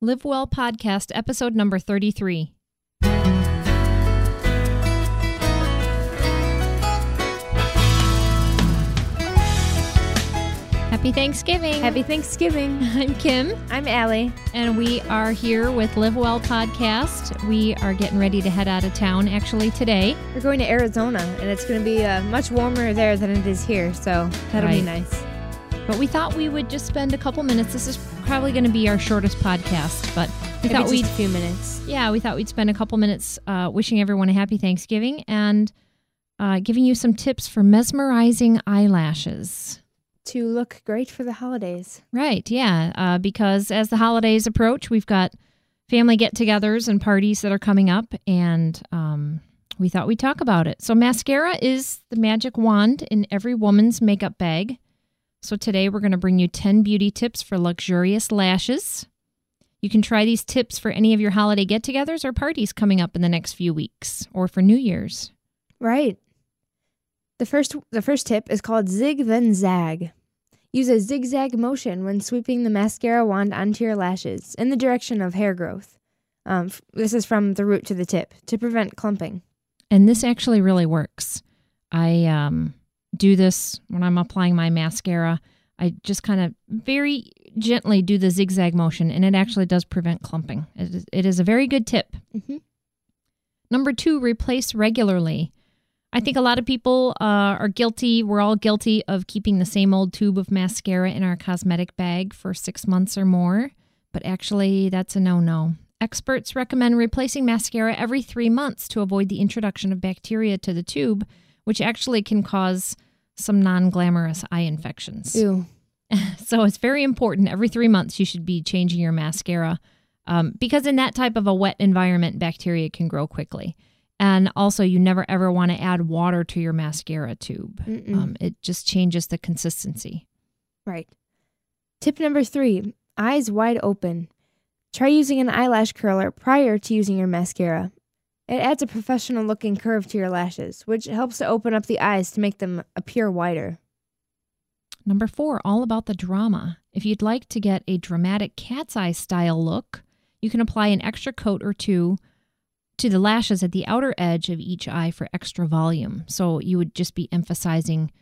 Live Well Podcast, episode number 33. Happy Thanksgiving. Happy Thanksgiving. I'm Kim, I'm Allie. and we are here with Live Well Podcast. We are getting ready to head out of town actually today. We're going to Arizona, and it's going to be uh, much warmer there than it is here, so that'll be nice. But we thought we would just spend a couple minutes. This is probably going to be our shortest podcast, but we Maybe thought just we'd a few minutes. yeah, we thought we'd spend a couple minutes uh, wishing everyone a happy Thanksgiving and uh, giving you some tips for mesmerizing eyelashes. To look great for the holidays. Right, yeah, uh, because as the holidays approach, we've got family get togethers and parties that are coming up, and um, we thought we'd talk about it. So, mascara is the magic wand in every woman's makeup bag. So, today we're going to bring you 10 beauty tips for luxurious lashes. You can try these tips for any of your holiday get togethers or parties coming up in the next few weeks or for New Year's. Right. The first the first tip is called zig then zag. Use a zigzag motion when sweeping the mascara wand onto your lashes in the direction of hair growth. Um, this is from the root to the tip to prevent clumping. And this actually really works. I um, do this when I'm applying my mascara. I just kind of very gently do the zigzag motion, and it actually does prevent clumping. It is, it is a very good tip. Mhm. Number two, replace regularly. I think a lot of people uh, are guilty. We're all guilty of keeping the same old tube of mascara in our cosmetic bag for six months or more, but actually, that's a no no. Experts recommend replacing mascara every three months to avoid the introduction of bacteria to the tube, which actually can cause some non glamorous eye infections. Ew. So it's very important. Every three months, you should be changing your mascara um, because in that type of a wet environment, bacteria can grow quickly. And also, you never ever want to add water to your mascara tube. Um, it just changes the consistency. Right. Tip number three eyes wide open. Try using an eyelash curler prior to using your mascara. It adds a professional looking curve to your lashes, which helps to open up the eyes to make them appear wider. Number four, all about the drama. If you'd like to get a dramatic cat's eye style look, you can apply an extra coat or two to the lashes at the outer edge of each eye for extra volume. So you would just be emphasizing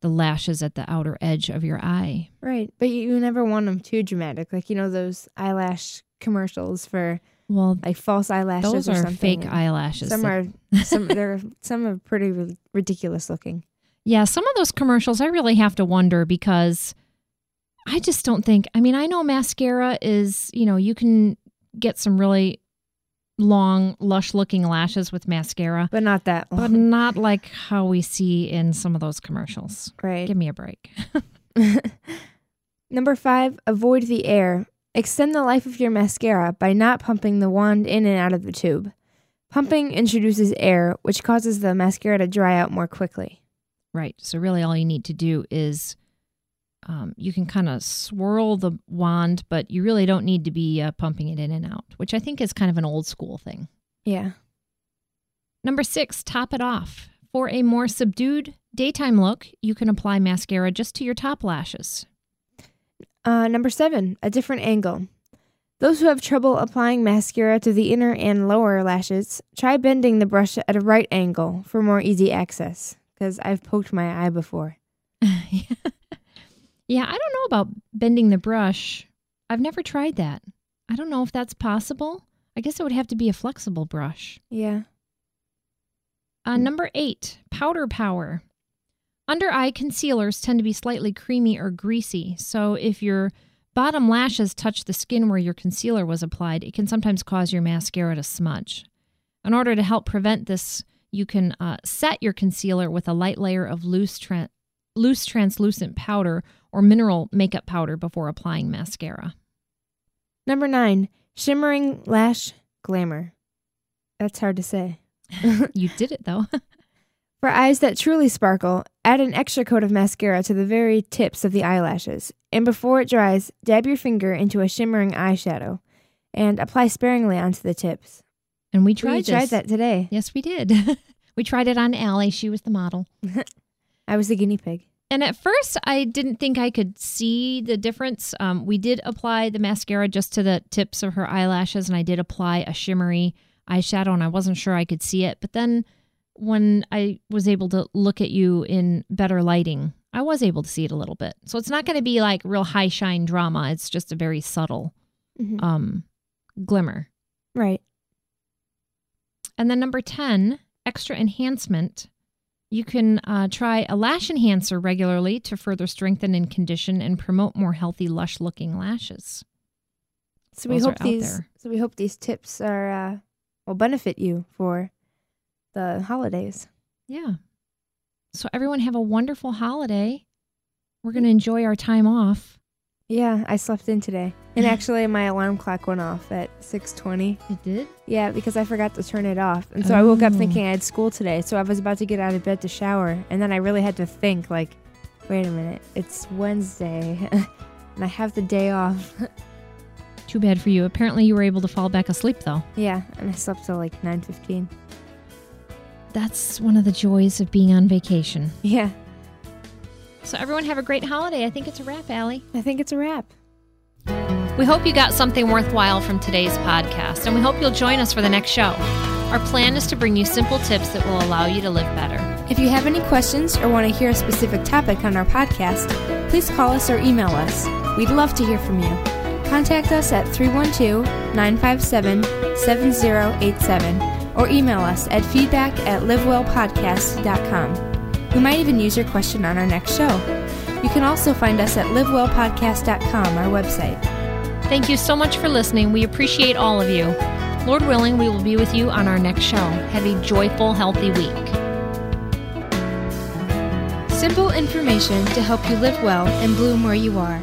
the lashes at the outer edge of your eye. Right. But you, you never want them too dramatic. Like, you know, those eyelash commercials for Well, like false eyelashes those or are something. fake eyelashes. Some are some they're some are pretty ri- ridiculous looking. Yeah, some of those commercials I really have to wonder because I just don't think. I mean, I know mascara is, you know, you can get some really long, lush looking lashes with mascara, But not that but not like how we see in some of those commercials. right. Give me a break. Number five, avoid the air. Extend the life of your mascara by not pumping the wand in and out of the tube. Pumping introduces air, which causes the mascara to dry out more quickly. right. So, really, all you need to do is um, you can kind of swirl the wand, but you really don't need to be uh, pumping it in and out, which I think is kind of an old school thing. Yeah. Number six, top it off. For a more subdued daytime look, you can apply mascara just to your top lashes. Uh, number seven, a different angle. Those who have trouble applying mascara to the inner and lower lashes, try bending the brush at a right angle for more easy access. Because I've poked my eye before. yeah, I don't know about bending the brush. I've never tried that. I don't know if that's possible. I guess it would have to be a flexible brush. Yeah. Uh, number eight, powder power. Under eye concealers tend to be slightly creamy or greasy, so if your bottom lashes touch the skin where your concealer was applied, it can sometimes cause your mascara to smudge. In order to help prevent this, you can uh, set your concealer with a light layer of loose, tran- loose translucent powder or mineral makeup powder before applying mascara. Number nine, shimmering lash glamour. That's hard to say. you did it though. For eyes that truly sparkle, add an extra coat of mascara to the very tips of the eyelashes, and before it dries, dab your finger into a shimmering eyeshadow and apply sparingly onto the tips. and we tried we tried that today. Yes, we did. we tried it on Allie. She was the model. I was the guinea pig. And at first, I didn't think I could see the difference. Um, we did apply the mascara just to the tips of her eyelashes, and I did apply a shimmery eyeshadow, and I wasn't sure I could see it. But then when I was able to look at you in better lighting, I was able to see it a little bit. So it's not going to be like real high shine drama. It's just a very subtle Mhm. um, glimmer. right. And then number 10, extra enhancement. You can uh, try a lash enhancer regularly to further strengthen and condition and promote more healthy, lush looking lashes. So we Those are hope these. there. So we hope these tips are uh, will benefit you for the holidays. Yeah. So, everyone have a wonderful holiday. We're going to enjoy our time off. Yeah, I slept in today, and actually my alarm clock went off at six twenty. It did? Yeah, because I forgot to turn it off, and so I woke up Oh. thinking I had school today. So I was about to get out of bed to shower, and then I really had to think, like, wait a minute, it's Wednesday, and I have the day off. Too bad for you. Apparently, you were able to fall back asleep, though. yeah, and I slept till like nine fifteen. That's one of the joys of being on vacation. Yeah, So, everyone have a great holiday. I think it's a wrap, Allie. I think it's a wrap. We hope you got something worthwhile from today's podcast, and we hope you'll join us for the next show. Our plan is to bring you simple tips that will allow you to live better. If you have any questions or want to hear a specific topic on our podcast, please call us or email us. We'd love to hear from you. Contact us at 312 957 7087 or email us at feedback at livewellpodcast.com. We might even use your question on our next show. You can also find us at livewellpodcast.com, our website. Thank you so much for listening. We appreciate all of you. Lord willing, we will be with you on our next show. Have a joyful, healthy week. Simple information to help you live well and bloom where you are.